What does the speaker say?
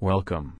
Welcome.